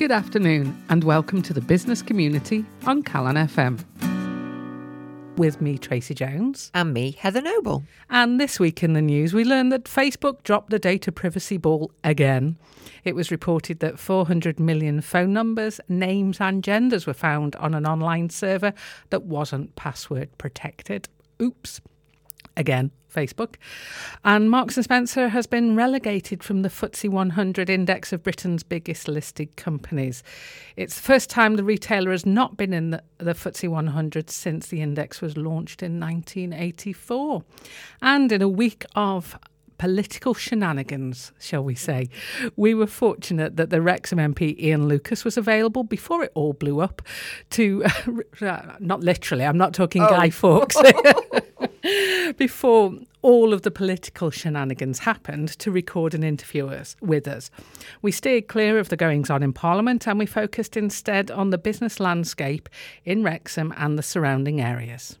Good afternoon, and welcome to the business community on Calon FM. With me, Tracy Jones. And me, Heather Noble. And this week in the news, we learned that Facebook dropped the data privacy ball again. It was reported that 400 million phone numbers, names, and genders were found on an online server that wasn't password protected. Oops again, Facebook. And Marks and Spencer has been relegated from the FTSE 100 index of Britain's biggest listed companies. It's the first time the retailer has not been in the, the FTSE 100 since the index was launched in 1984. And in a week of political shenanigans, shall we say. We were fortunate that the Wrexham MP Ian Lucas was available before it all blew up to, uh, not literally, I'm not talking oh. Guy Fawkes, before all of the political shenanigans happened to record an interview us, with us. We steered clear of the goings on in Parliament and we focused instead on the business landscape in Wrexham and the surrounding areas.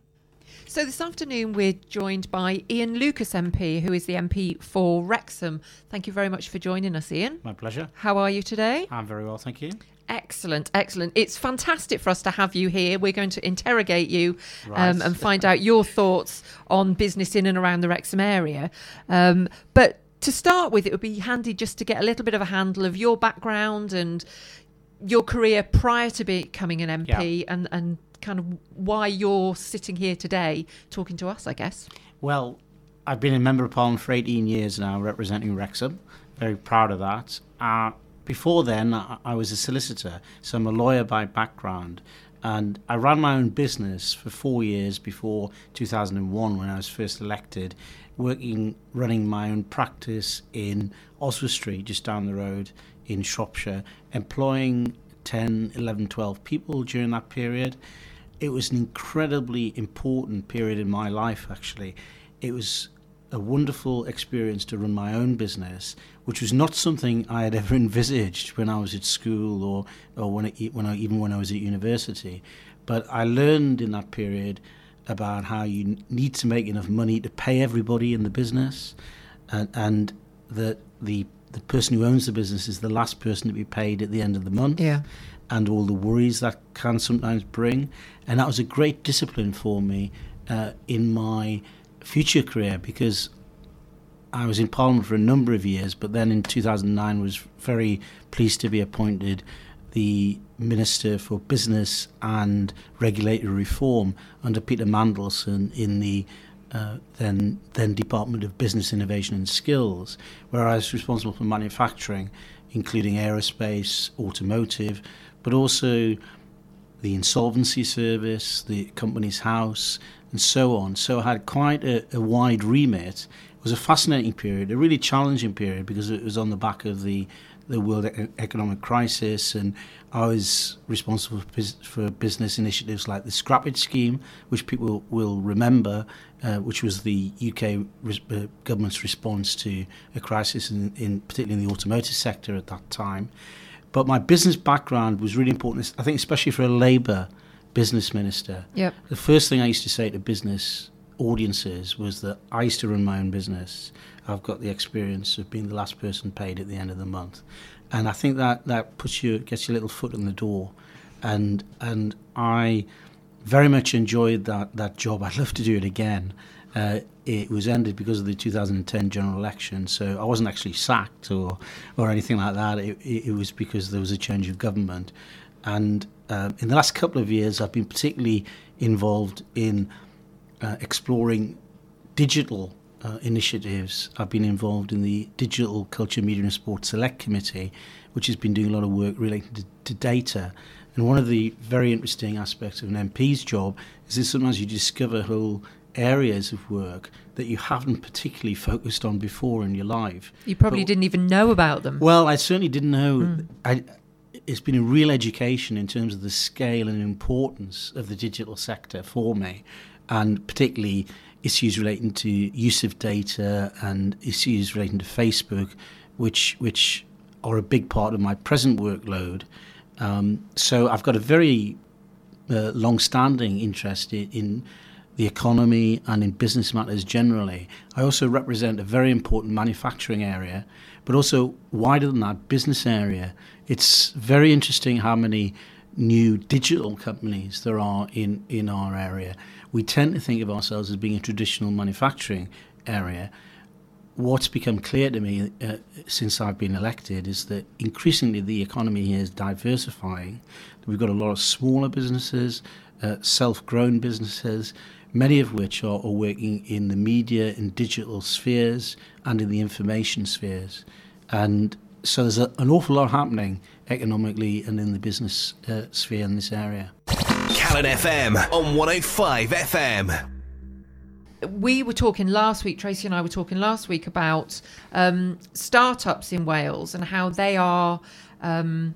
So this afternoon we're joined by Ian Lucas MP, who is the MP for Wrexham. Thank you very much for joining us, Ian. My pleasure. How are you today? I'm very well, thank you. Excellent, excellent. It's fantastic for us to have you here. We're going to interrogate you right. um, and find out your thoughts on business in and around the Wrexham area. Um, but to start with, it would be handy just to get a little bit of a handle of your background and your career prior to becoming an MP yeah. and, and kind of why you're sitting here today talking to us, I guess. Well, I've been a member of Parliament for 18 years now, representing Wrexham. Very proud of that. Uh, before then, I, was a solicitor, so I'm a lawyer by background. And I ran my own business for four years before 2001 when I was first elected, working, running my own practice in Oswestry, just down the road in Shropshire, employing 10, 11, 12 people during that period it was an incredibly important period in my life, actually. It was a wonderful experience to run my own business, which was not something I had ever envisaged when I was at school or, or when, it, when I, even when I was at university. But I learned in that period about how you need to make enough money to pay everybody in the business and, and that the the person who owns the business is the last person to be paid at the end of the month. Yeah and all the worries that can sometimes bring. And that was a great discipline for me uh, in my future career because I was in Parliament for a number of years, but then in 2009 was very pleased to be appointed the Minister for Business and Regulatory Reform under Peter Mandelson in the uh, then then Department of Business Innovation and Skills, where I was responsible for manufacturing, including aerospace, automotive, but also the insolvency service, the company's house, and so on. So I had quite a, a, wide remit. It was a fascinating period, a really challenging period because it was on the back of the the world economic crisis, and I was responsible for, business initiatives like the Scrappage scheme, which people will remember, uh, which was the UK uh, government's response to a crisis in, in particularly in the automotive sector at that time. But my business background was really important. I think, especially for a Labour business minister. Yep. The first thing I used to say to business audiences was that I used to run my own business. I've got the experience of being the last person paid at the end of the month, and I think that that puts you gets your little foot in the door, and and I very much enjoyed that that job. I'd love to do it again. Uh, it was ended because of the 2010 general election. So I wasn't actually sacked or, or anything like that. It, it, was because there was a change of government. And uh, in the last couple of years, I've been particularly involved in uh, exploring digital uh, initiatives. I've been involved in the Digital Culture, Media and Sport Select Committee, which has been doing a lot of work related to, to data. And one of the very interesting aspects of an MP's job is that sometimes you discover whole areas of work that you haven't particularly focused on before in your life. You probably but, didn't even know about them. Well, I certainly didn't know. Mm. I, it's been a real education in terms of the scale and importance of the digital sector for me, and particularly issues relating to use of data and issues relating to Facebook, which which are a big part of my present workload. Um, so I've got a very uh, long-standing interest in, in the economy and in business matters generally. I also represent a very important manufacturing area, but also wider than that, business area. It's very interesting how many new digital companies there are in, in our area. We tend to think of ourselves as being a traditional manufacturing area. What's become clear to me uh, since I've been elected is that increasingly the economy here is diversifying. We've got a lot of smaller businesses, uh, self grown businesses, many of which are, are working in the media and digital spheres and in the information spheres. And so there's a, an awful lot happening economically and in the business uh, sphere in this area. Calon FM on 105 FM. We were talking last week, Tracy and I were talking last week about um, startups in Wales and how they are, um,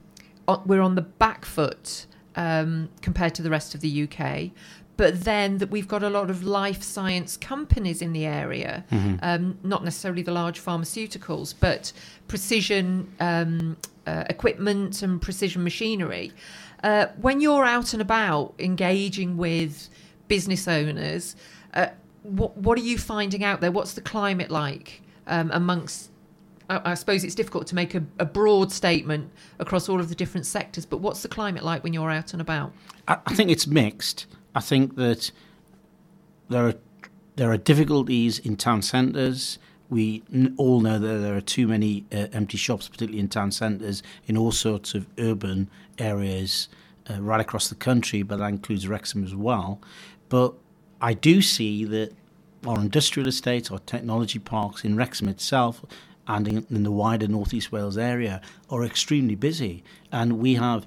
we're on the back foot um, compared to the rest of the UK but then that we've got a lot of life science companies in the area, mm-hmm. um, not necessarily the large pharmaceuticals, but precision um, uh, equipment and precision machinery. Uh, when you're out and about engaging with business owners, uh, what, what are you finding out there? What's the climate like um, amongst I suppose it's difficult to make a, a, broad statement across all of the different sectors, but what's the climate like when you're out and about? I think it's mixed. I think that there are there are difficulties in town centres. We all know that there are too many uh, empty shops, particularly in town centres, in all sorts of urban areas uh, right across the country, but that includes Wrexham as well. But I do see that our industrial estates, our technology parks in Wrexham itself, and in, in the wider North East Wales area are extremely busy. And we have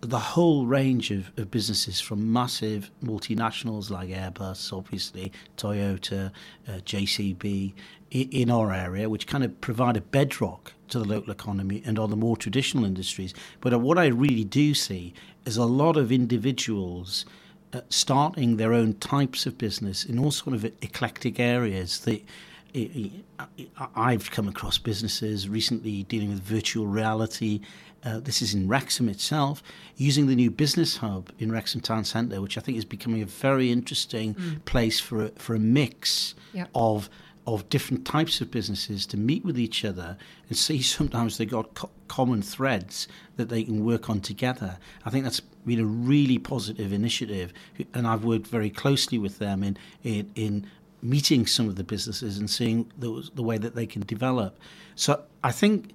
the whole range of, of businesses from massive multinationals like Airbus, obviously, Toyota, uh, JCB, in, in our area, which kind of provide a bedrock to the local economy and the more traditional industries. But uh, what I really do see is a lot of individuals uh, starting their own types of business in all sort of eclectic areas I've come across businesses recently dealing with virtual reality uh, this is in Wrexham itself, using the new business hub in Wrexham Town Centre, which I think is becoming a very interesting mm. place for a, for a mix yep. of of different types of businesses to meet with each other and see sometimes they've got co- common threads that they can work on together. I think that's been a really positive initiative, and I've worked very closely with them in in, in meeting some of the businesses and seeing the, the way that they can develop. So I think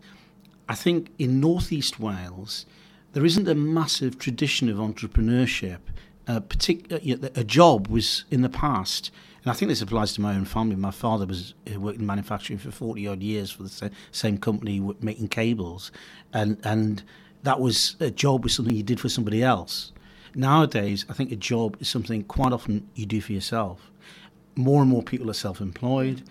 I think in northeast Wales, there isn't a massive tradition of entrepreneurship. Uh, partic- uh, a job was in the past, and I think this applies to my own family. My father was uh, worked in manufacturing for forty odd years for the sa- same company making cables, and and that was a job was something you did for somebody else. Nowadays, I think a job is something quite often you do for yourself. More and more people are self-employed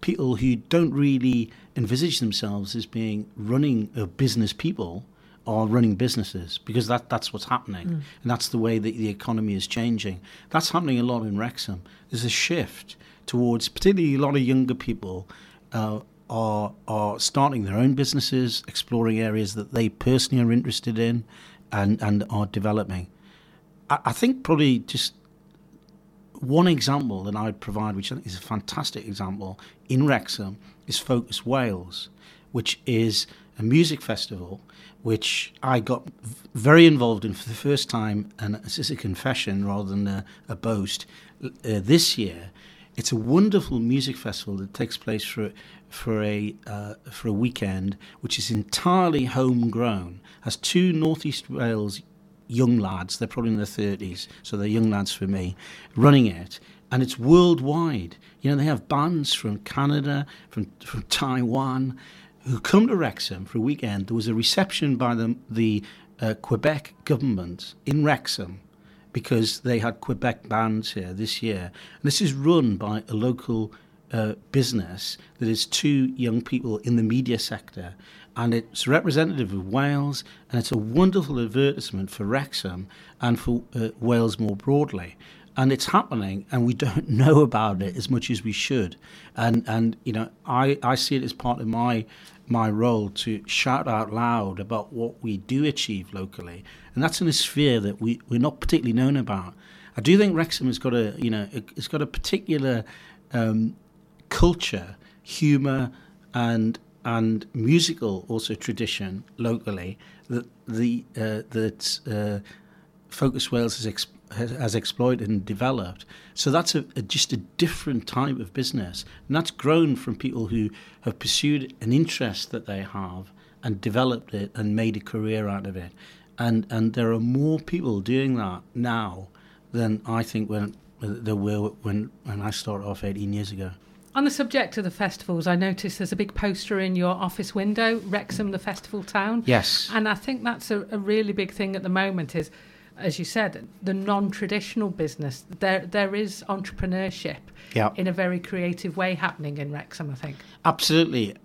people who don't really envisage themselves as being running uh, business people are running businesses because that, that's what's happening. Mm. And that's the way that the economy is changing. That's happening a lot in Wrexham. There's a shift towards, particularly a lot of younger people uh, are, are starting their own businesses, exploring areas that they personally are interested in and, and are developing. I, I think probably just one example that I'd provide, which I think is a fantastic example in Wrexham, is Focus Wales, which is a music festival which I got very involved in for the first time, and this is a confession rather than a, a boast, uh, this year. It's a wonderful music festival that takes place for for a uh, for a weekend, which is entirely homegrown. Has two Northeast Wales young lads, they're probably in their 30s, so they're young lads for me, running it. And it's worldwide. You know, they have bands from Canada, from, from Taiwan, who come to Wrexham for a weekend. There was a reception by the, the uh, Quebec government in Wrexham because they had Quebec bands here this year. And this is run by a local uh, business that is two young people in the media sector and it's representative of Wales, and it's a wonderful advertisement for Wrexham and for uh, Wales more broadly. And it's happening, and we don't know about it as much as we should. And and you know, I, I see it as part of my my role to shout out loud about what we do achieve locally, and that's in a sphere that we we're not particularly known about. I do think Wrexham has got a you know it's got a particular um, culture, humour, and and musical also tradition locally that the uh, that uh, Focus Wales has, has, has exploited and developed. So that's a, a, just a different type of business, and that's grown from people who have pursued an interest that they have and developed it and made a career out of it. And and there are more people doing that now than I think when there were when when I started off 18 years ago. On the subject of the festivals, I noticed there's a big poster in your office window, Wrexham, the festival town. Yes. And I think that's a, a really big thing at the moment is, as you said, the non-traditional business. There, there is entrepreneurship yeah. in a very creative way happening in Wrexham, I think. Absolutely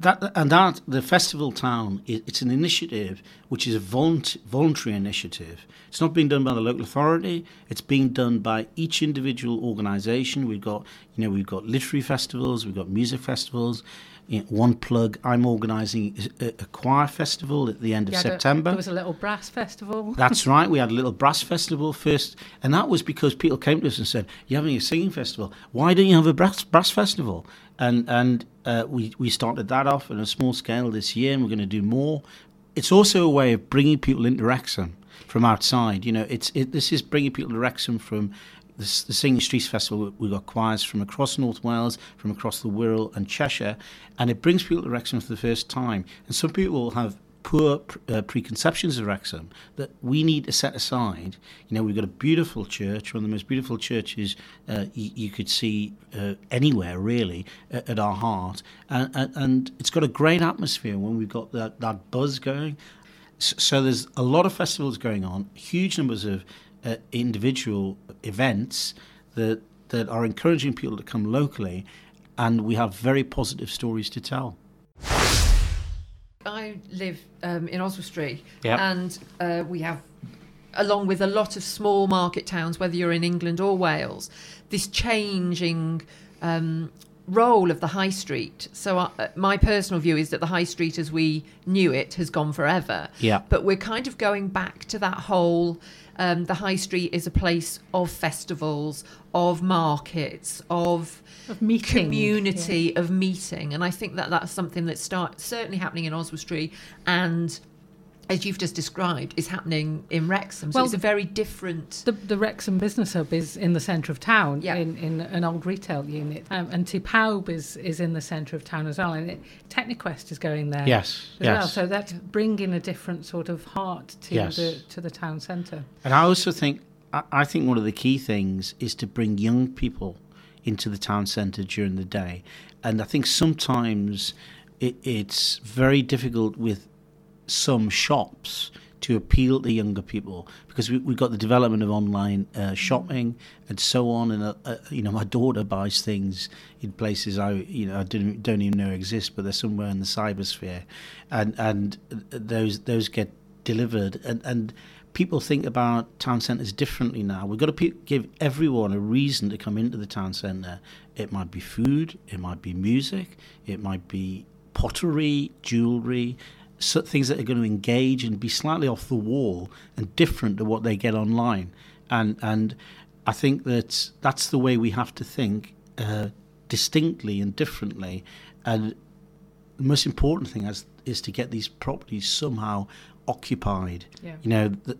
that and that the festival town it's an initiative which is a voluntary initiative. It's not being done by the local authority. It's being done by each individual organization. We've got you know we've got literary festivals we've got music festivals. You know, one plug i'm organizing a, a, choir festival at the end of september. there was a little brass festival. That's right we had a little brass festival first and that was because people came to us and said you're having a singing festival? Why don't you have a brass, brass festival and and uh, we we started that off on a small scale this year, and we're going to do more. It's also a way of bringing people into Wrexham from outside. You know, it's it, this is bringing people to Wrexham from the, the Singing Streets Festival. We've got choirs from across North Wales, from across the Wirral and Cheshire, and it brings people to Wrexham for the first time. And some people have poor uh, preconceptions of Wrexham that we need to set aside. You know, we've got a beautiful church, one of the most beautiful churches uh, y- you could see uh, anywhere, really, at our heart. And, and, it's got a great atmosphere when we've got that, that buzz going. So, so there's a lot of festivals going on, huge numbers of uh, individual events that, that are encouraging people to come locally, and we have very positive stories to tell. I live um, in Oswestry, yep. and uh, we have, along with a lot of small market towns, whether you're in England or Wales, this changing um, role of the high street. So uh, my personal view is that the high street, as we knew it, has gone forever. Yeah. But we're kind of going back to that whole. Um, the high street is a place of festivals, of markets, of of meeting, community yeah. of meeting, and I think that that's something that start certainly happening in Oswestry and as you've just described, is happening in Wrexham. So well, it's a very different. The, the Wrexham Business Hub is in the centre of town, yeah. in, in an old retail unit, um, and Ty Pawb is is in the centre of town as well, and it, Techniquest is going there. Yes, as yes. Well. So that's bringing a different sort of heart to yes. the to the town centre. And I also think I, I think one of the key things is to bring young people into the town centre during the day. And I think sometimes it, it's very difficult with some shops to appeal to younger people because we, we've got the development of online uh, shopping and so on. And uh, uh, you know, my daughter buys things in places I you know I don't, don't even know exist, but they're somewhere in the cybersphere, and and those those get delivered and and people think about town centres differently now. We've got to pe- give everyone a reason to come into the town centre. It might be food, it might be music, it might be pottery, jewellery, so things that are going to engage and be slightly off the wall and different to what they get online. And and I think that that's the way we have to think uh, distinctly and differently. And the most important thing is, is to get these properties somehow occupied. Yeah. You know, the,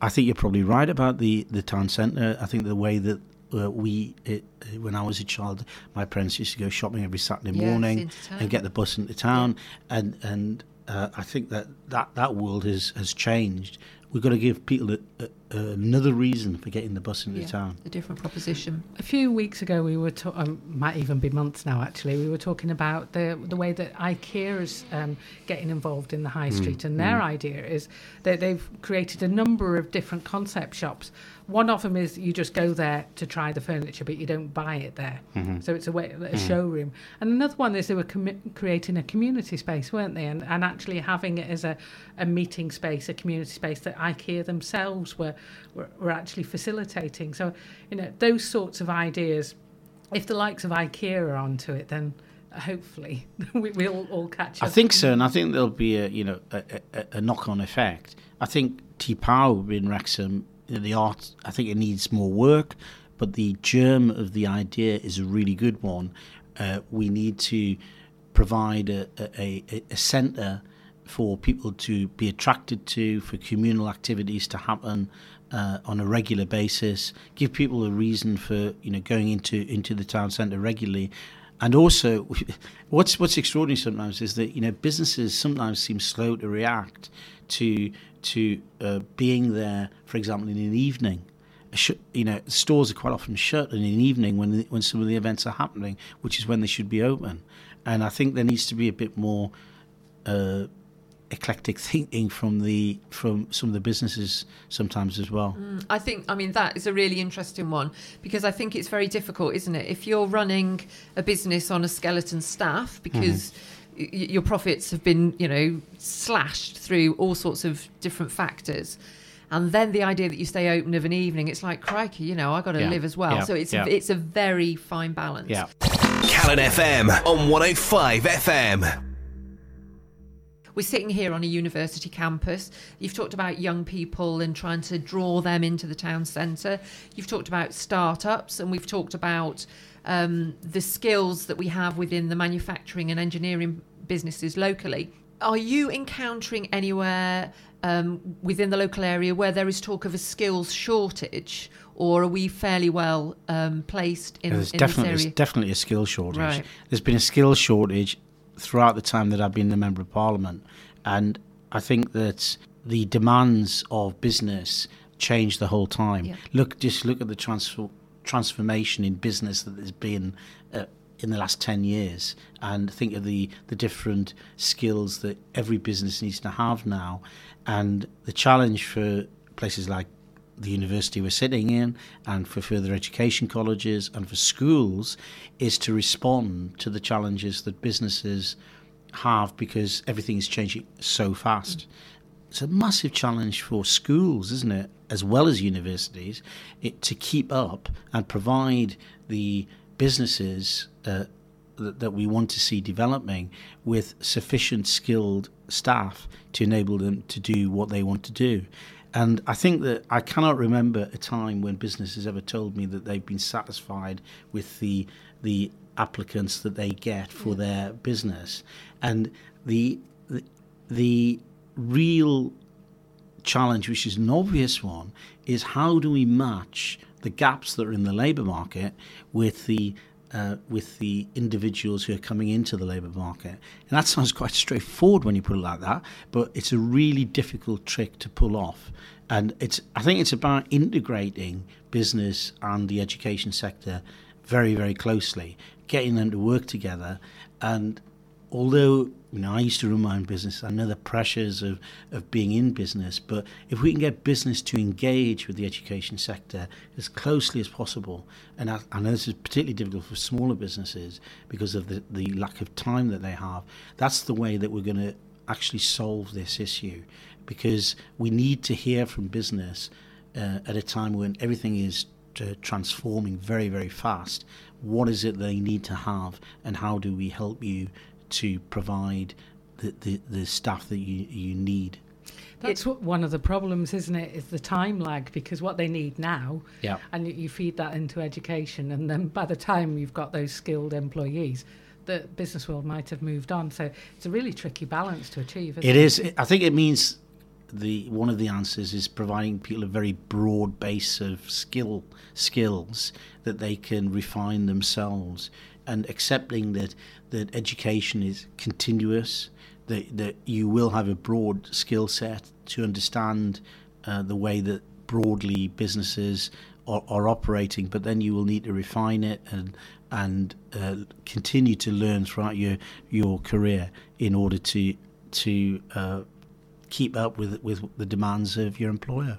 I think you're probably right about the, the town centre. I think the way that uh, we, it, when I was a child, my parents used to go shopping every Saturday yes, morning and get the bus into town, yeah. and and uh, I think that, that that world has has changed. We've got to give people a, a, another reason for getting the bus into yeah, town. A different proposition. A few weeks ago, we were talking, um, might even be months now. Actually, we were talking about the the way that IKEA is um, getting involved in the high street, mm, and their mm. idea is that they've created a number of different concept shops. One of them is you just go there to try the furniture, but you don't buy it there. Mm-hmm. So it's a way, a mm-hmm. showroom. And another one is they were com- creating a community space, weren't they? And, and actually having it as a, a meeting space, a community space that IKEA themselves were we're, we're actually facilitating. So, you know, those sorts of ideas, if the likes of IKEA are onto it, then hopefully we, will all catch up. I think so, and I think there'll be a you know a, a, a knock-on effect. I think Ty Pawb in Wrexham the art. I think it needs more work, but the germ of the idea is a really good one. Uh, we need to provide a, a, a, a centre for people to be attracted to, for communal activities to happen uh, on a regular basis, give people a reason for you know going into into the town centre regularly. And also, what's what's extraordinary sometimes is that you know businesses sometimes seem slow to react to to uh, being there, for example, in an evening. Sh- you know, stores are quite often shut in an evening when the, when some of the events are happening, which is when they should be open. And I think there needs to be a bit more uh, eclectic thinking from the from some of the businesses sometimes as well. Mm, I think I mean that is a really interesting one because I think it's very difficult, isn't it? If you're running a business on a skeleton staff because mm-hmm. Y- your profits have been, you know, slashed through all sorts of different factors. And then the idea that you stay open of an evening, it's like crikey, you know, I got to Yeah. live as well. Yeah. So it's Yeah. it's a very fine balance. Yeah. Calon FM on 105 FM. We're sitting here on a university campus. You've talked about young people and trying to draw them into the town centre. You've talked about startups, and we've talked about um, the skills that we have within the manufacturing and engineering businesses locally. Are you encountering anywhere um, within the local area where there is talk of a skills shortage, or are we fairly well um, placed in, There's in definitely there's definitely a skill shortage. Right. There's been a skill shortage throughout the time that I've been a member of parliament, and I think that the demands of business change the whole time. Yeah. Look, just look at the transfer, transformation in business that there's been. Uh, in the last 10 years and think of the, the different skills that every business needs to have now and the challenge for places like the university we're sitting in and for further education colleges and for schools is to respond to the challenges that businesses have because everything is changing so fast. It's a massive challenge for schools, isn't it, as well as universities, it, to keep up and provide the businesses uh, that, that we want to see developing with sufficient skilled staff to enable them to do what they want to do. And I think that I cannot remember a time when businesses ever told me that they've been satisfied with the the applicants that they get for their business. And the the, the real challenge, which is an obvious one, is how do we match the gaps that are in the labour market with the uh, with the individuals who are coming into the labour market. And that sounds quite straightforward when you put it like that, but it's a really difficult trick to pull off. And it's I think it's about integrating business and the education sector very, very closely, getting them to work together. And although you know, I used to run my own business. I know the pressures of, of being in business, but if we can get business to engage with the education sector as closely as possible, and I, I know this is particularly difficult for smaller businesses because of the, the lack of time that they have, that's the way that we're going to actually solve this issue because we need to hear from business uh, at a time when everything is uh, transforming very, very fast. What is it they need to have, and how do we help you to provide the, the, the staff that you, you need? That's what, one of the problems, isn't it? Is the time lag because what they need now, Yeah. and you- you feed that into education, and then by the time you've got those skilled employees, the business world might have moved on. So it's a really tricky balance to achieve. Isn't It is. I think it means the one of the answers is providing people a very broad base of skill skills that they can refine themselves, and accepting that that education is continuous. That that you will have a broad skill set to understand uh, the way that broadly businesses are, are operating, but then you will need to refine it and and uh, continue to learn throughout your your career in order to to uh, keep up with with the demands of your employer.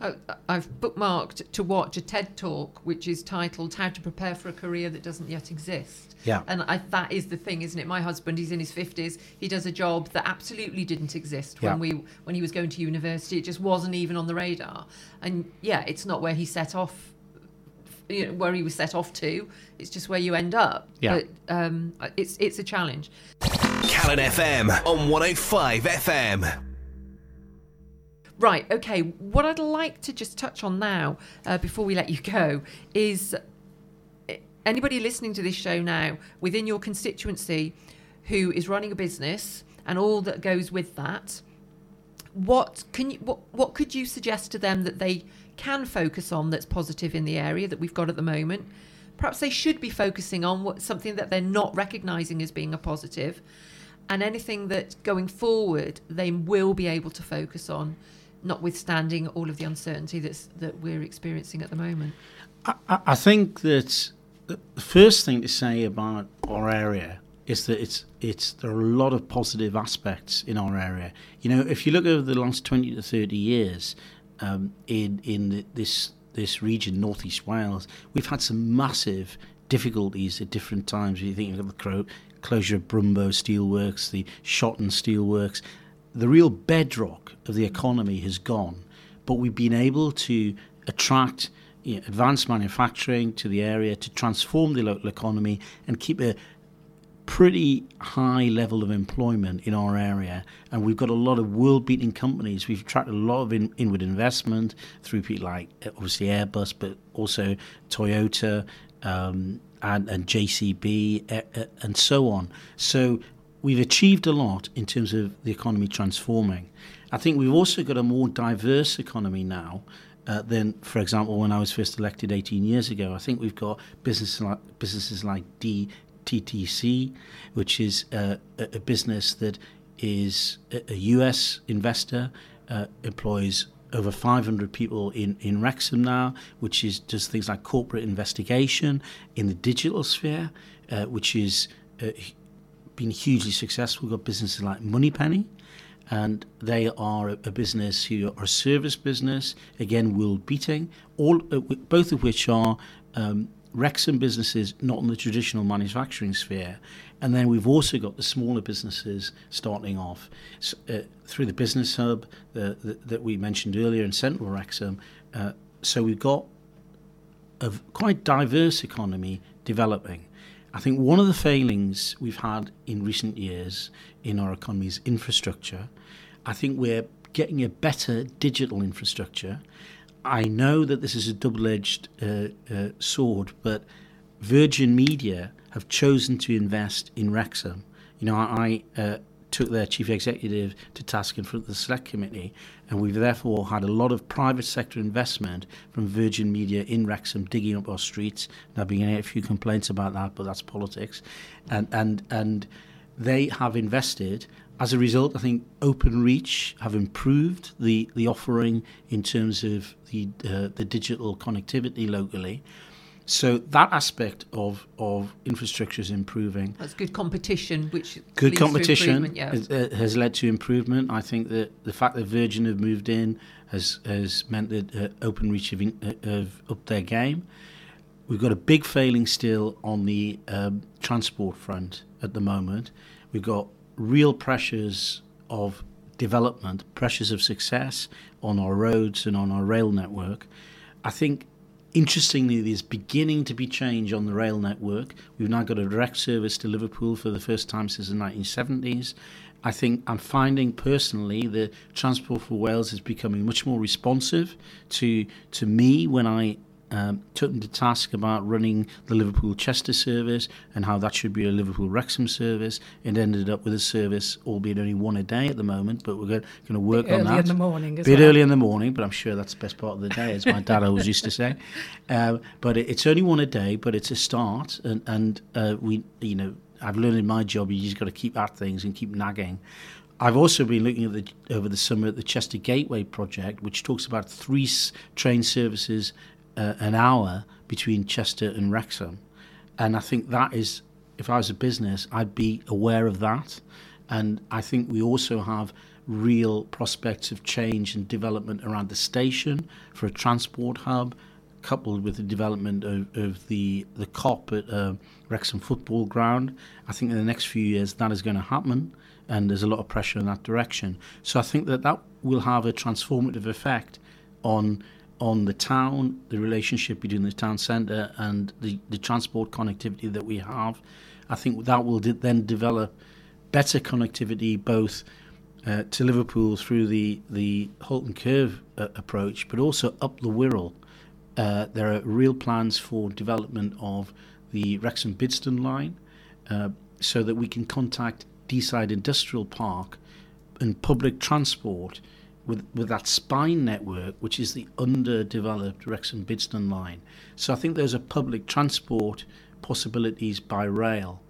I- I've bookmarked to watch a TED talk which is titled "How to Prepare for a Career That Doesn't Yet Exist." Yeah. and I, that is the thing, isn't it? My husband, he's in his fifties. He does a job that absolutely didn't exist Yeah. when we when he was going to university. It just wasn't even on the radar. And yeah, it's not where he set off. You know, where he was set off to. It's just where you end up. Yeah. But um, it's it's a challenge. Calon FM on 105 FM. Right, okay. What I'd like to just touch on now, uh, before we let you go, is eh, anybody listening to this show now within your constituency who is running a business and all that goes with that. What can you what, what could you suggest to them that they can focus on that's positive in the area that we've got at the moment? Perhaps they should be focusing on what, something that they're not recognizing as being a positive, and anything that going forward they will be able to focus on notwithstanding all of the uncertainty that's that we're experiencing at the moment? I, I think that the first thing to say about our area is that it's it's there are a lot of positive aspects in our area. You know, if you look over the last twenty to thirty years um, in in the, this this region, northeast Wales, we've had some massive difficulties at different times. You think of the closure of Brymbo Steelworks, the Shotton Steelworks, the real bedrock of the economy has gone, but we've been able to attract you know, advanced manufacturing to the area to transform the local economy and keep a pretty high level of employment in our area. And we've got a lot of world beating companies. We've attracted a lot of in, inward investment through people like obviously Airbus, but also Toyota. Um, and, and JCB and so on. So we've achieved a lot in terms of the economy transforming. I think we've also got a more diverse economy now uh, than, for example, when I was first elected 18 years ago. I think we've got businesses like, businesses like DTCC, which is uh, a, business that is a, a US investor, uh, employs over 500 people in, in Wrexham now, which is does things like corporate investigation in the digital sphere, uh, which is uh, been hugely successful. We've got businesses like Moneypenny, and they are a, business who are a service business, again, world beating, all, uh, both of which are um, Wrexham businesses not in the traditional manufacturing sphere. And then we've also got the smaller businesses starting off uh, through the business hub the, the, that we mentioned earlier in central Wrexham. Uh, so we've got a quite diverse economy developing. I think one of the failings we've had in recent years in our economy is infrastructure. I think we're getting a better digital infrastructure. I know that this is a double edged uh, uh, sword, but Virgin Media have chosen to invest in Wrexham. You know, I, uh, took their chief executive to task in front of the select committee, and we've therefore had a lot of private sector investment from Virgin Media in Wrexham digging up our streets. There have been a few complaints about that, but that's politics, and and and they have invested. As a result, I think OpenReach have improved the, the offering in terms of the uh, the digital connectivity locally. So that aspect of, of infrastructure is improving. That's good competition, which good competition yeah. has, uh, has, led to improvement. I think that the fact that Virgin have moved in has has meant that uh, OpenReach have, uh, have upped their game. We've got a big failing still on the um, transport front at the moment. We've got real pressures of development, pressures of success on our roads and on our rail network. I think Interestingly, there's beginning to be change on the rail network. We've now got a direct service to Liverpool for the first time since the 1970s. I think I'm finding personally the Transport for Wales is becoming much more responsive to to me when I um, took them to task about running the Liverpool Chester service and how that should be a Liverpool Wrexham service. It ended up with a service, albeit only one a day at the moment, but we're going to work on that. Early in the morning, as bit well. early in the morning, but I'm sure that's the best part of the day, as my dad always used to say. Uh, but it, it's only one a day, but it's a start, and and uh, we, you know, I've learned in my job you just got to keep at things and keep nagging. I've also been looking at the over the summer at the Chester Gateway project, which talks about three s- train services uh, an hour between Chester and Wrexham. And I think that is, if I was a business, I'd be aware of that. And I think we also have real prospects of change and development around the station for a transport hub, coupled with the development of, of the, the Kop at uh, Wrexham Football Ground. I think in the next few years that is going to happen, and there's a lot of pressure in that direction. So I think that that will have a transformative effect on on the town, the relationship between the town centre and the, the transport connectivity that we have. I think that will de- then develop better connectivity both uh, to Liverpool through the, the Halton Curve uh, approach, but also up the Wirral. Uh, there are real plans for development of the Wrexham Bidston line uh, so that we can contact Deeside Industrial Park and public transport with, with that spine network, which is the underdeveloped Wrexham Bidston line. So I think there's a public transport possibilities by rail.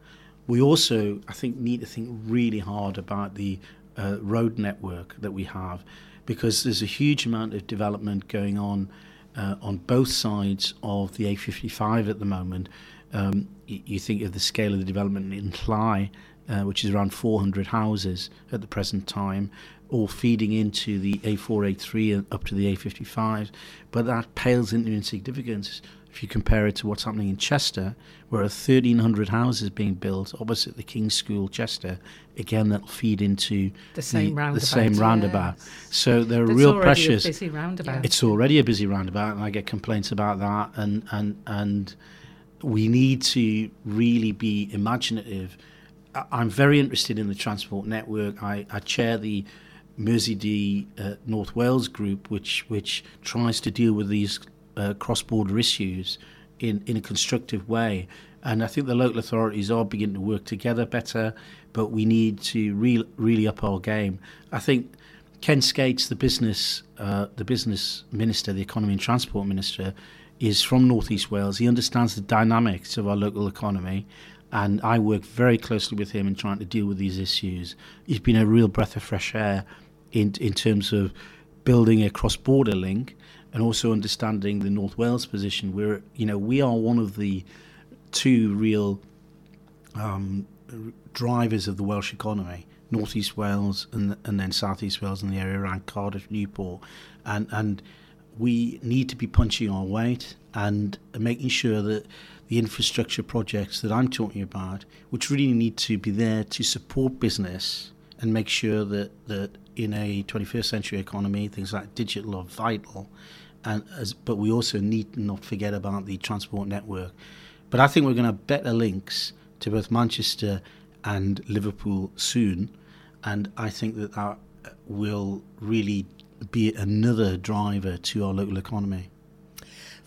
We also, I think, need to think really hard about the uh, road network that we have because there's a huge amount of development going on uh, on both sides of the A55 at the moment. Um, you, think of the scale of the development in Cly, uh, which is around 400 houses at the present time, all feeding into the A483 and up to the A55. But that pales into insignificance if you compare it to what's happening in Chester, where 1,300 houses being built opposite the King's School, Chester, again that'll feed into the same roundabout. The same roundabout. Yes. So there are It's real already pressures. A busy roundabout. It's already a busy roundabout, and I get complaints about that. And and and we need to really be imaginative. I'm very interested in the transport network. I, I chair the Mersey uh, North Wales group, which which tries to deal with these uh, cross-border issues in in a constructive way. And I think the local authorities are beginning to work together better, but we need to re- really up our game. I think Ken Skates, the business uh, the business minister, the economy and transport minister, is from North East Wales. He understands the dynamics of our local economy, and I work very closely with him in trying to deal with these issues. He's been a real breath of fresh air in in terms of building a cross-border link and also understanding the North Wales position. Where you know we are one of the two real um, drivers of the Welsh economy. North East Wales and and then South East Wales and the area around Cardiff, Newport, and and we need to be punching our weight and making sure that the infrastructure projects that I'm talking about, which really need to be there to support business and make sure that that in a 21st century economy, things like digital are vital. And as, but we also need not forget about the transport network. But I think we're going to have better links to both Manchester and Liverpool soon, and I think that that will really be another driver to our local economy.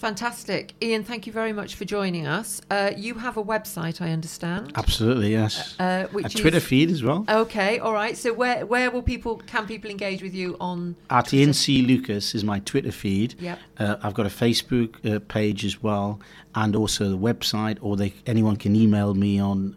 Fantastic. Ian, thank you very much for joining us. Uh, you have a website, I understand. Absolutely, yes. Uh, which a is- Twitter feed as well. Okay, all right. So where where will people can people engage with you on At Ian C. Lucas is my Twitter feed. Yep. Uh, I've got a Facebook uh, page as well, and also the website, or they, anyone can email me on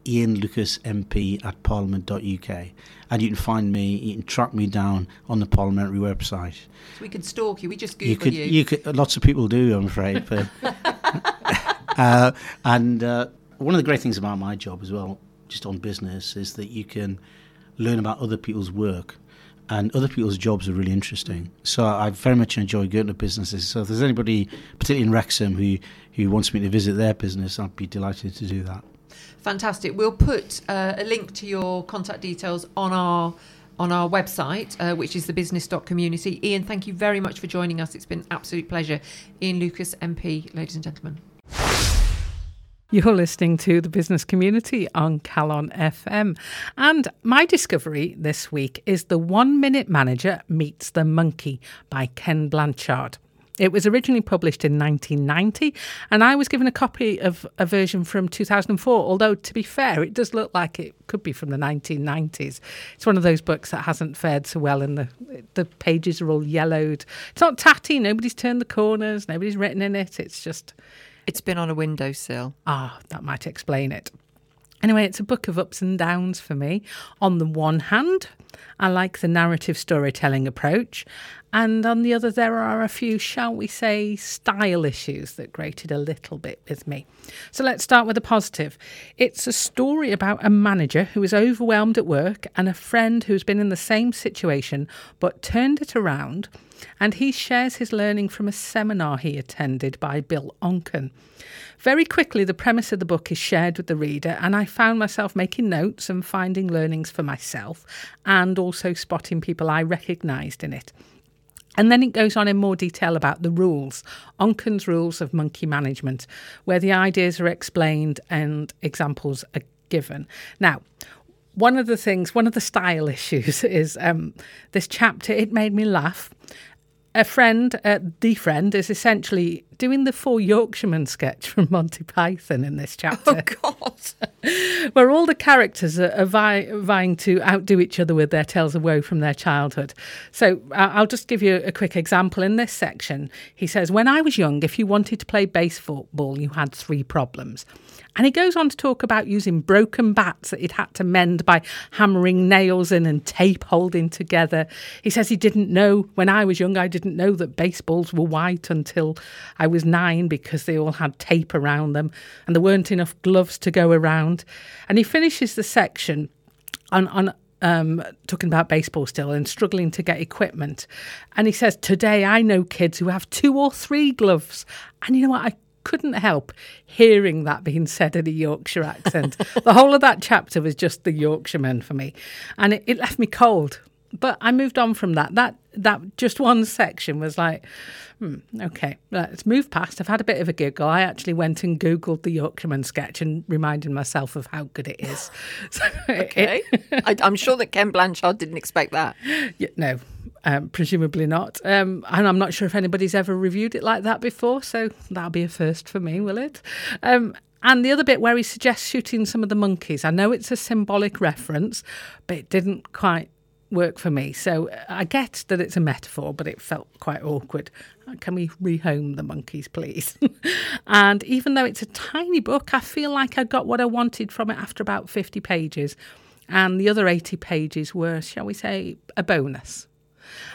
uh, ianlucasmp at parliament.uk. And you can find me, you can track me down on the parliamentary website. so we can stalk you? We just Google You could, you. you could, lots of people do, I'm afraid. But, uh, and uh, one of the great things about my job as well, just on business, is that you can learn about other people's work. And other people's jobs are really interesting. So I very much enjoy going to businesses. So if there's anybody, particularly in Wrexham, who, who wants me to visit their business, I'd be delighted to do that. Fantastic. We'll put uh, a link to your contact details on our on our website, uh, which is thebusiness.community. Ian, thank you very much for joining us. It's been an absolute pleasure. Ian Lucas, MP, ladies and gentlemen. You're listening to the business community on Calon FM. And my discovery this week is The One Minute Manager Meets the Monkey by Ken Blanchard. It was originally published in 1990, and I was given a copy of a version from 2004. Although, to be fair, it does look like it could be from the 1990s. It's one of those books that hasn't fared so well, and the the pages are all yellowed. It's not tatty. Nobody's turned the corners. Nobody's written in it. It's just It's been on a windowsill. Ah, that might explain it. Anyway, it's a book of ups and downs for me. On the one hand, I like the narrative storytelling approach, and on the other, there are a few, shall we say, style issues that grated a little bit with me. So let's start with the positive. It's a story about a manager who is overwhelmed at work and a friend who's been in the same situation but turned it around and he shares his learning from a seminar he attended by Bill Onken. Very quickly, the premise of the book is shared with the reader, and I found myself making notes and finding learnings for myself, and also spotting people I recognised in it. And then it goes on in more detail about the rules, Onken's rules of monkey management, where the ideas are explained and examples are given. Now, one of the things, one of the style issues is um, this chapter. It made me laugh. A friend, uh, the friend, is essentially doing the Four Yorkshiremen sketch from Monty Python in this chapter. Oh God! where all the characters are, are vie, vying to outdo each other with their tales of woe from their childhood. So I- I'll just give you a quick example in this section. He says, When I was young, if you wanted to play baseball, you had three problems. And he goes on to talk about using broken bats that he'd had to mend by hammering nails in and tape holding together. He says he didn't know, when I was young, I didn't know that baseballs were white until I was nine because they all had tape around them and there weren't enough gloves to go around. And he finishes the section on, on um, talking about baseball still and struggling to get equipment. And he says, Today I know kids who have two or three gloves. And you know what? I couldn't help hearing that being said in a Yorkshire accent. the whole of that chapter was just the Yorkshiremen for me. And it, it left me cold. But I moved on from that. That that just one section was like, hmm, okay, let's move past. I've had a bit of a giggle. I actually went and Googled the Yorkshireman sketch and reminded myself of how good it is. So Okay, I, I'm sure that Ken Blanchard didn't expect that. Yeah, no, um, presumably not. Um, and I'm not sure if anybody's ever reviewed it like that before, so that'll be a first for me, will it? Um, and the other bit where he suggests shooting some of the monkeys. I know it's a symbolic reference, but it didn't quite work for me. So uh, I get that it's a metaphor, but it felt quite awkward. Uh, Can we rehome the monkeys, please? and even though it's a tiny book, I feel like I got what I wanted from it after about 50 pages. And the other 80 pages were, shall we say, a bonus.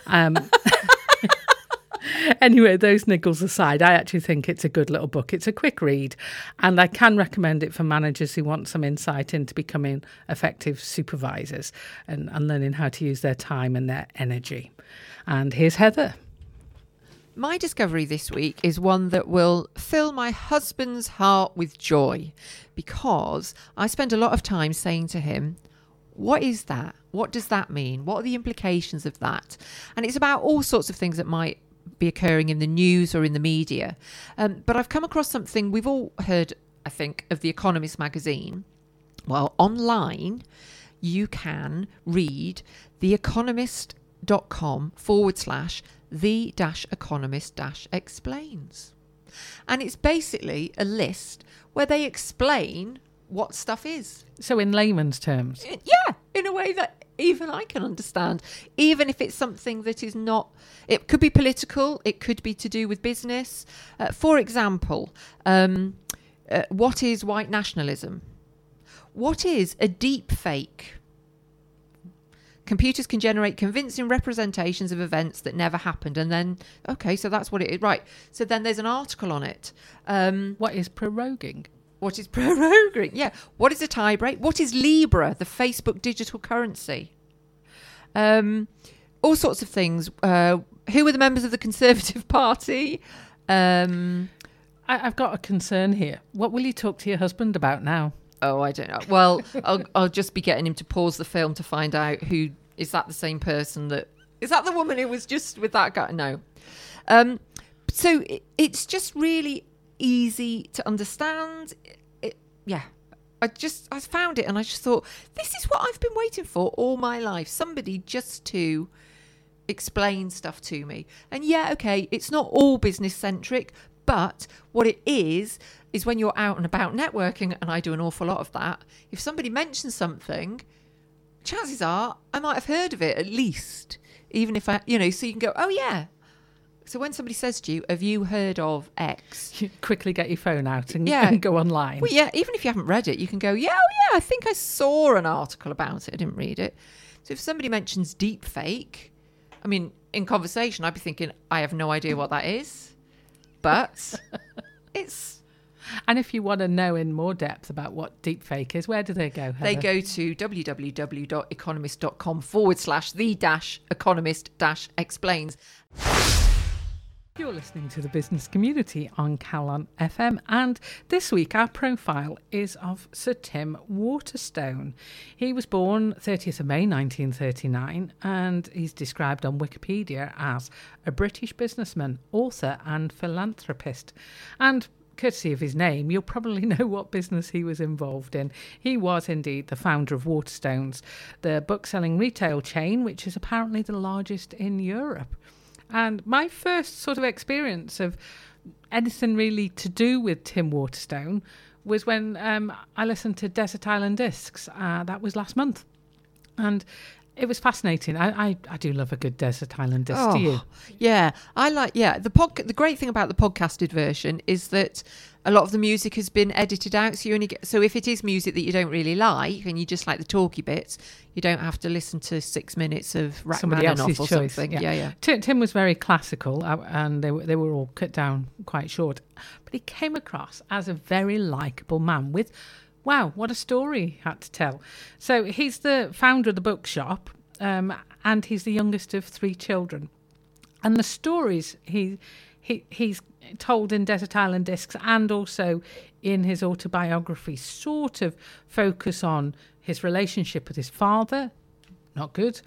Um, anyway, those niggles aside, I actually think it's a good little book. It's a quick read, and I can recommend it for managers who want some insight into becoming effective supervisors and, and learning how to use their time and their energy. And here's Heather. My discovery this week is one that will fill my husband's heart with joy because I spend a lot of time saying to him, What is that? What does that mean? What are the implications of that? And it's about all sorts of things that might be occurring in the news or in the media. Um, but I've come across something we've all heard, I think, of The Economist magazine. Well, online, you can read theeconomist.com forward slash the dash economist dash explains. And it's basically a list where they explain what stuff is. So, in layman's terms, Yeah, in a way that even I can understand, even if it's something that is not, it could be political, it could be to do with business. Uh, for example, um, uh, what is white nationalism? What is a deep fake? Computers can generate convincing representations of events that never happened, and then okay, so that's what it is. Right. So then there's an article on it. Um, what is proroguing? What is proroguing? Yeah. What is a tie break? What is Libra, the Facebook digital currency? Um, all sorts of things. Uh, who are the members of the Conservative Party? Um, I, I've got a concern here. What will you talk to your husband about now? oh, I don't know. Well, I'll, I'll just be getting him to pause the film to find out who is that the same person that is that the woman who was just with that guy? No. Um, so it, it's just really easy to understand. It, yeah. I just I found it and I just thought this is what I've been waiting for all my life. Somebody just to explain stuff to me. And yeah, okay, it's not all business centric, but what it is is when you're out and about networking, and I do an awful lot of that. If somebody mentions something, chances are I might have heard of it at least, even if I, you know, so you can go, oh yeah. So when somebody says to you, "Have you heard of X?" You quickly get your phone out and, Yeah. and go online. Well, yeah, even if you haven't read it, you can go, yeah, oh, yeah, I think I saw an article about it. I didn't read it. So if somebody mentions deep fake, I mean, in conversation, I'd be thinking, I have no idea what that is, but it's And if you want to know in more depth about what deepfake is, where do they go? they go to www.economist.com forward slash the dash economist dash explains. You're listening to the business community on Calon FM, and this week our profile is of Sir Tim Waterstone. He was born 30th of May 1939, and he's described on Wikipedia as a British businessman, author, and philanthropist. And courtesy of his name, you'll probably know what business he was involved in. He was indeed the founder of Waterstones, the book selling retail chain, which is apparently the largest in Europe. And my first sort of experience of anything really to do with Tim Waterstone was when um, I listened to Desert Island Discs. Uh, that was last month. And it was fascinating. I, I, I do love a good desert island disc. do you? Oh, Yeah, I like. Yeah, the pod. The great thing about the podcasted version is that a lot of the music has been edited out. So you only get. So if it is music that you don't really like and you just like the talky bits, you don't have to listen to six minutes of Somebody Rachmaninoff or choice. something. Yeah, yeah. Tim, Tim was very classical, uh, and they were, they were all cut down quite short. But he came across as a very likable man with, wow, what a story he had to tell. So he's the founder of the bookshop, um, and he's the youngest of three children. And the stories he he he's told in Desert Island Discs and also in his autobiography sort of focus on his relationship with his father, not good,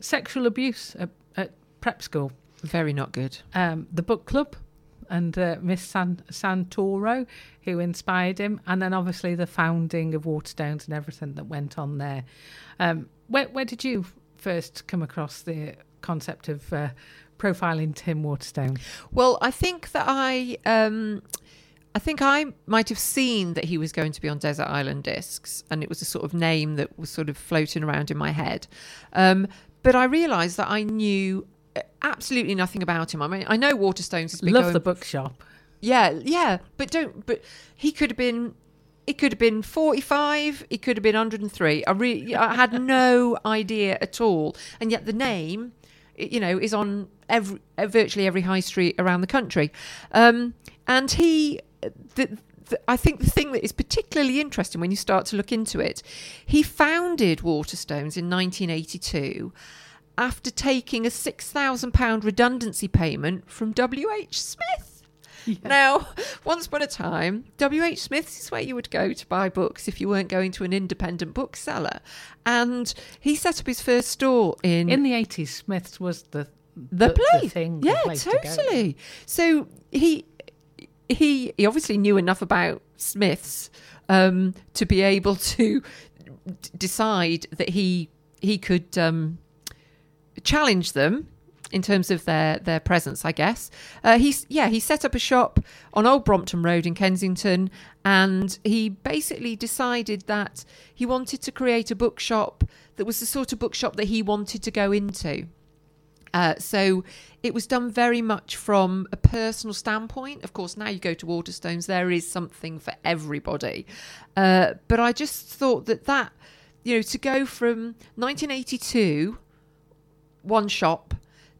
sexual abuse at, at prep school, Very not good. um, the book club, and uh, Miss San- Santoro, who inspired him, and then obviously the founding of Waterstones and everything that went on there. Um, where, where did you first come across the concept of uh, profiling Tim Waterstone? Well, I think that I, um, I think I might have seen that he was going to be on Desert Island Discs, and it was a sort of name that was sort of floating around in my head. Um, but I realised that I knew absolutely nothing about him. I mean, I know Waterstones has been Love going the bookshop. yeah, yeah, but don't. But he could have been. It could have been forty-five. It could have been hundred and three. I really, I had no idea at all. And yet the name, you know, is on every uh, virtually every high street around the country. Um, and he, the, the, I think the thing that is particularly interesting when you start to look into it, he founded Waterstones in 1982 after taking a six thousand pound redundancy payment from W. H. Smith. Now, once upon a time, W.H. Smith's is where you would go to buy books if you weren't going to an independent bookseller. And he set up his first store in, In the 80s, Smith's was the the, place. thing, the yeah, place to go. totally. So he he he obviously knew enough about Smiths um, to be able to d- decide that he he could um, challenge them in terms of their their presence, I guess. Uh, he's yeah, he set up a shop on Old Brompton Road in Kensington, and he basically decided that he wanted to create a bookshop that was the sort of bookshop that he wanted to go into. Uh, so it was done very much from a personal standpoint. Of course, now you go to Waterstones, there is something for everybody. Uh, but I just thought that that, you know, to go from 1982, one shop,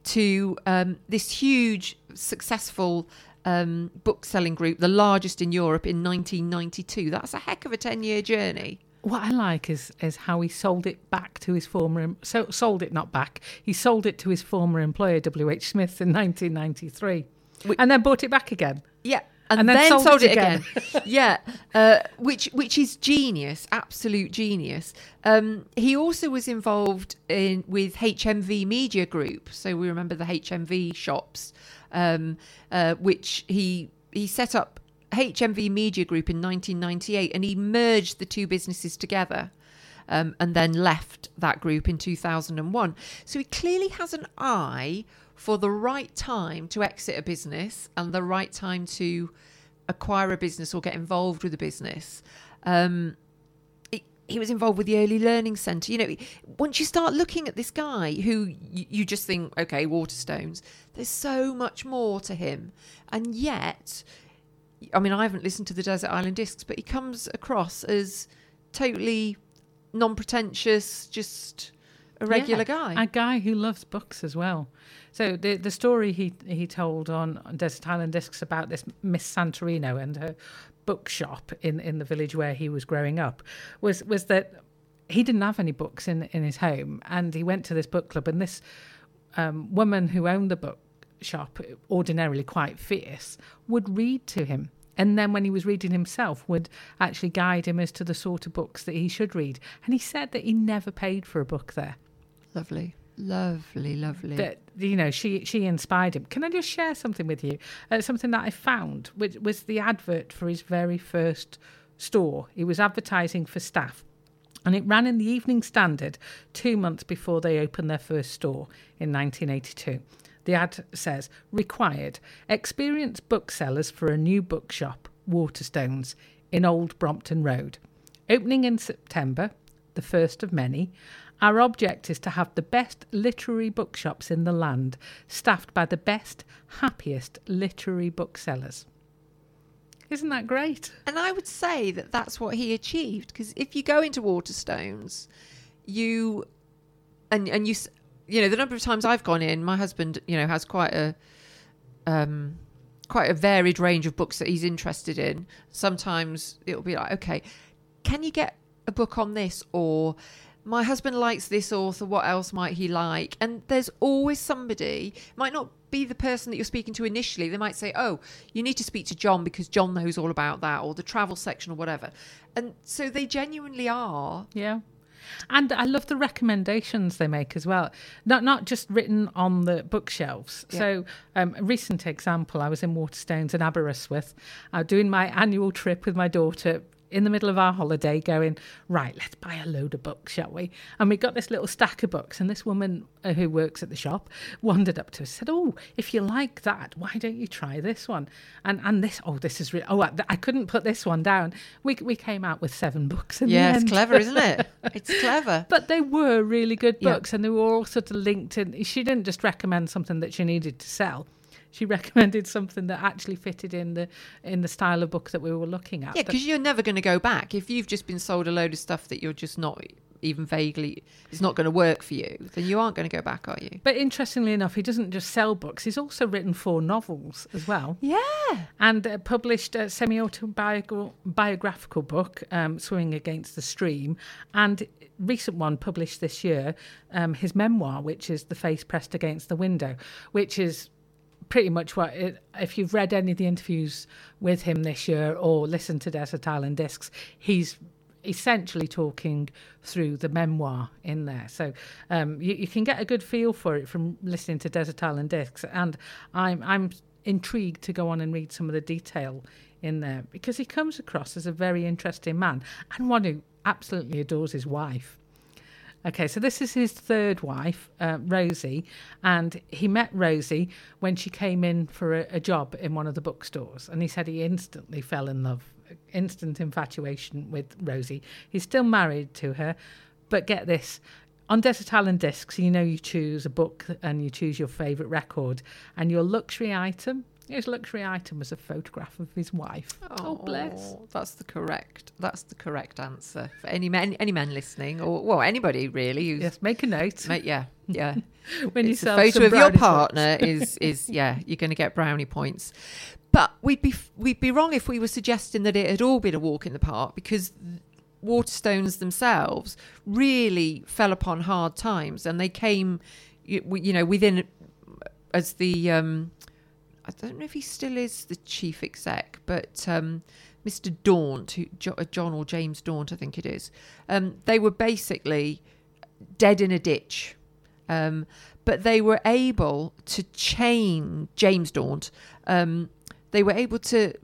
to um, this huge, successful um, book selling group, the largest in Europe in 1992, that's a heck of a 10 year journey. What I like is is how he sold it back to his former so sold it not back. He sold it to his former employer W. H. Smith in 1993, Wh- and then bought it back again. Yeah. And, And then, then sold, sold it it again. yeah, uh, which which is genius, absolute genius. Um, he also was involved in with HMV Media Group, so we remember the HMV shops, um, uh, which he he set up HMV Media Group in 1998, and he merged the two businesses together. Um, and then left that group in 2001. So he clearly has an eye for the right time to exit a business and the right time to acquire a business or get involved with a business. Um, he, he was involved with the early learning centre. You know, once you start looking at this guy who you, you just think, okay, Waterstones, there's so much more to him. And yet, I mean, I haven't listened to the Desert Island Discs, but he comes across as totally non pretentious, just a regular Yeah, guy. a guy who loves books as well. So the the story he he told on Desert Island Discs about this Miss Santorino and her bookshop in in the village where he was growing up was was that he didn't have any books in in his home, and he went to this book club, and this um, woman who owned the book shop, ordinarily quite fierce, would read to him. And then when he was reading himself, would actually guide him as to the sort of books that he should read. And he said that he never paid for a book there. Lovely. Lovely, lovely. that you know she she inspired him. Can I just share something with you? Uh, something that I found, which was the advert for his very first store. He was advertising for staff. And it ran in the Evening Standard two months before they opened their first store in 1982. The ad says, required, experienced booksellers for a new bookshop, Waterstones, in Old Brompton Road. Opening in September, the first of many, our object is to have the best literary bookshops in the land, staffed by the best, happiest literary booksellers. Isn't that great? And I would say that that's what he achieved because if you go into Waterstones, you and and you you know the number of times I've gone in, my husband you know has quite a um quite a varied range of books that he's interested in. Sometimes it'll be like, okay, can you get a book on this or my husband likes this author what else might he like and there's always somebody might not be the person that you're speaking to initially they might say oh you need to speak to john because john knows all about that or the travel section or whatever and so they genuinely are Yeah. And I love the recommendations they make as well. Not not just written on the bookshelves. Yeah. So um, a recent example, I was in Waterstones in Aberystwyth, uh, doing my annual trip with my daughter in the middle of our holiday going, right, let's buy a load of books, shall we? And we got this little stack of books. And this woman uh, who works at the shop wandered up to us and said, oh, if you like that, why don't you try this one? And and this, oh, this is really, oh, I, I couldn't put this one down. We, we came out with seven books in the yeah it's clever isn't it it's clever But they were really good Yeah. books, and they were all sort of linked in. She didn't just recommend something that she needed to sell; she recommended something that actually fitted in the in the style of book that we were looking at. yeah because you're never going to go back if you've just been sold a load of stuff that you're just not even vaguely it's not going to work for you then you aren't going to go back are you but interestingly enough, he doesn't just sell books; he's also written four novels as well. yeah and uh, published a semi-autobiographical book, um, "Swimming Against the Stream," and recent one published this year, um, his memoir, which is "The Face Pressed Against the Window," which is pretty much what it, if you've read any of the interviews with him this year or listened to Desert Island Discs, he's essentially talking through the memoir in there. So um, you, you can get a good feel for it from listening to Desert Island Discs. And I'm I'm intrigued to go on and read some of the detail in there because he comes across as a very interesting man and one who absolutely adores his wife. Okay, so this is his third wife, uh, Rosie, and he met Rosie when she came in for a, a job in one of the bookstores, and he said he instantly fell in love, instant infatuation with Rosie. He's still married to her, but get this. On Desert Island Discs, you know you choose a book and you choose your favourite record, and your luxury item, his luxury item was a photograph of his wife. Oh, bless. Oh, That's the correct. That's the correct answer for any men, any men listening, or well, anybody really. Who's, Yes, make a note. Mate, yeah, yeah. when you it's a photo of your brownie points. partner is is yeah, you're going to get brownie points. But we'd be we'd be wrong if we were suggesting that it had all been a walk in the park because Waterstones themselves really fell upon hard times, and they came, you, you know, within as the um, I don't know if he still is the chief exec, but um, Mr. Daunt, who, uh, John or James Daunt, I think it is. Um, they were basically dead in a ditch, um, but they were able to change James Daunt. Um, they were able to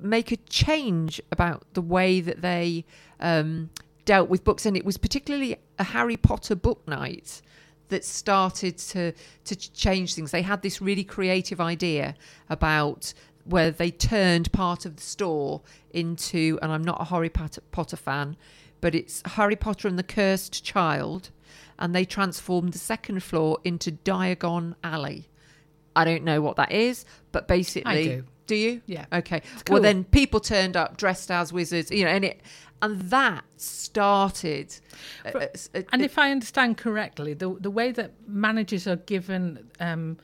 make a change about the way that they um, dealt with books, and it was particularly a Harry Potter book night that started to to change things. They had this really creative idea about where they turned part of the store into, and I'm not a Harry Potter, fan, but it's Harry Potter and the Cursed Child, and they transformed the second floor into Diagon Alley. I don't know what that is, but basically, do. you? Yeah. Okay. cool. Well, then people turned up dressed as wizards, you know, and it and that started. uh, uh, uh, And if I understand correctly, the the way that managers are given um,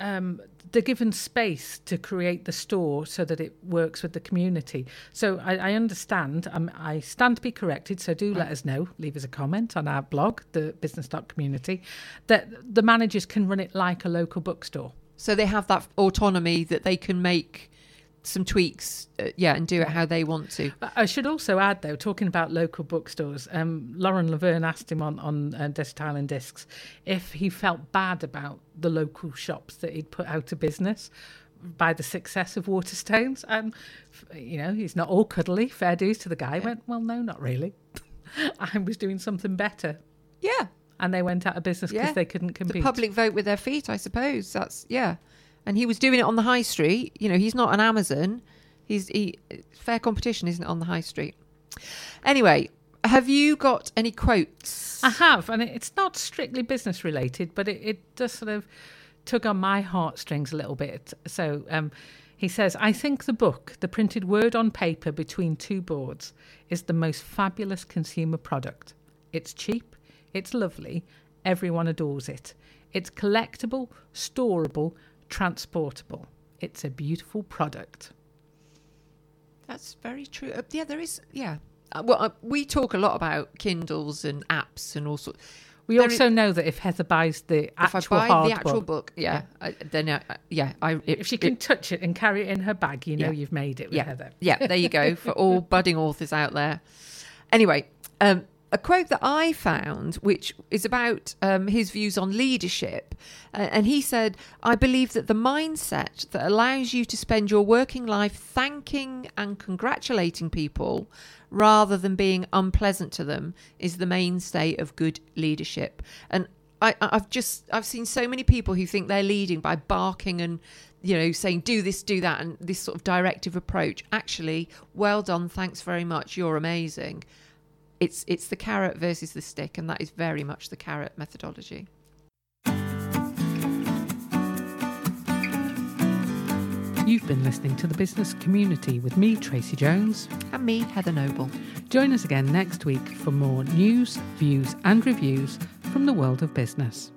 um, they're given space to create the store so that it works with the community. So I, I understand. Um, I stand to be corrected. So do let us know. Leave us a comment on our blog, the Business Community, that the managers can run it like a local bookstore. So they have that autonomy that they can make some tweaks, uh, yeah, and do it how they want to. I should also add, though, talking about local bookstores, um, Lauren Laverne asked him on on uh, Desert Island Discs if he felt bad about the local shops that he'd put out of business by the success of Waterstones. Um, you know, he's not all cuddly. Fair dues to the guy. Yeah. Went well, no, not really. I was doing something better. Yeah, and they went out of business because yeah. they couldn't compete. The public vote with their feet, I suppose. That's yeah and he was doing it on the high street. You know, he's not an Amazon. He's he, fair competition, isn't it, on the high street? Anyway, have you got any quotes? I have, and it's not strictly business related, but it, it does sort of tug on my heartstrings a little bit. So um, he says, I think the book, the printed word on paper between two boards, is the most fabulous consumer product. It's cheap, it's lovely, everyone adores it. It's collectible, storable, transportable. It's a beautiful product. That's very true. Uh, yeah, there is. Yeah. Uh, well, uh, we talk a lot about Kindles and apps and all sorts. We there also is, know that if Heather buys the actual if I buy the actual book, book yeah, yeah. I, then uh, yeah, I, it, if she can it, touch it and carry it in her bag, you know yeah. you've made it with yeah. Heather. Yeah, there you go for all budding authors out there. Anyway, um, a quote that I found, which is about um, his views on leadership. Uh, and he said, I believe that the mindset that allows you to spend your working life thanking and congratulating people rather than being unpleasant to them is the mainstay of good leadership. And I, I've just I've seen so many people who think they're leading by barking and you know saying do this do that and this sort of directive approach actually well done thanks very much you're amazing it's it's the carrot versus the stick, and that is very much the carrot methodology. You've been listening to the business community with me, Tracy Jones. And me, Heather Noble. Join us again next week for more news, views, and reviews from the world of business.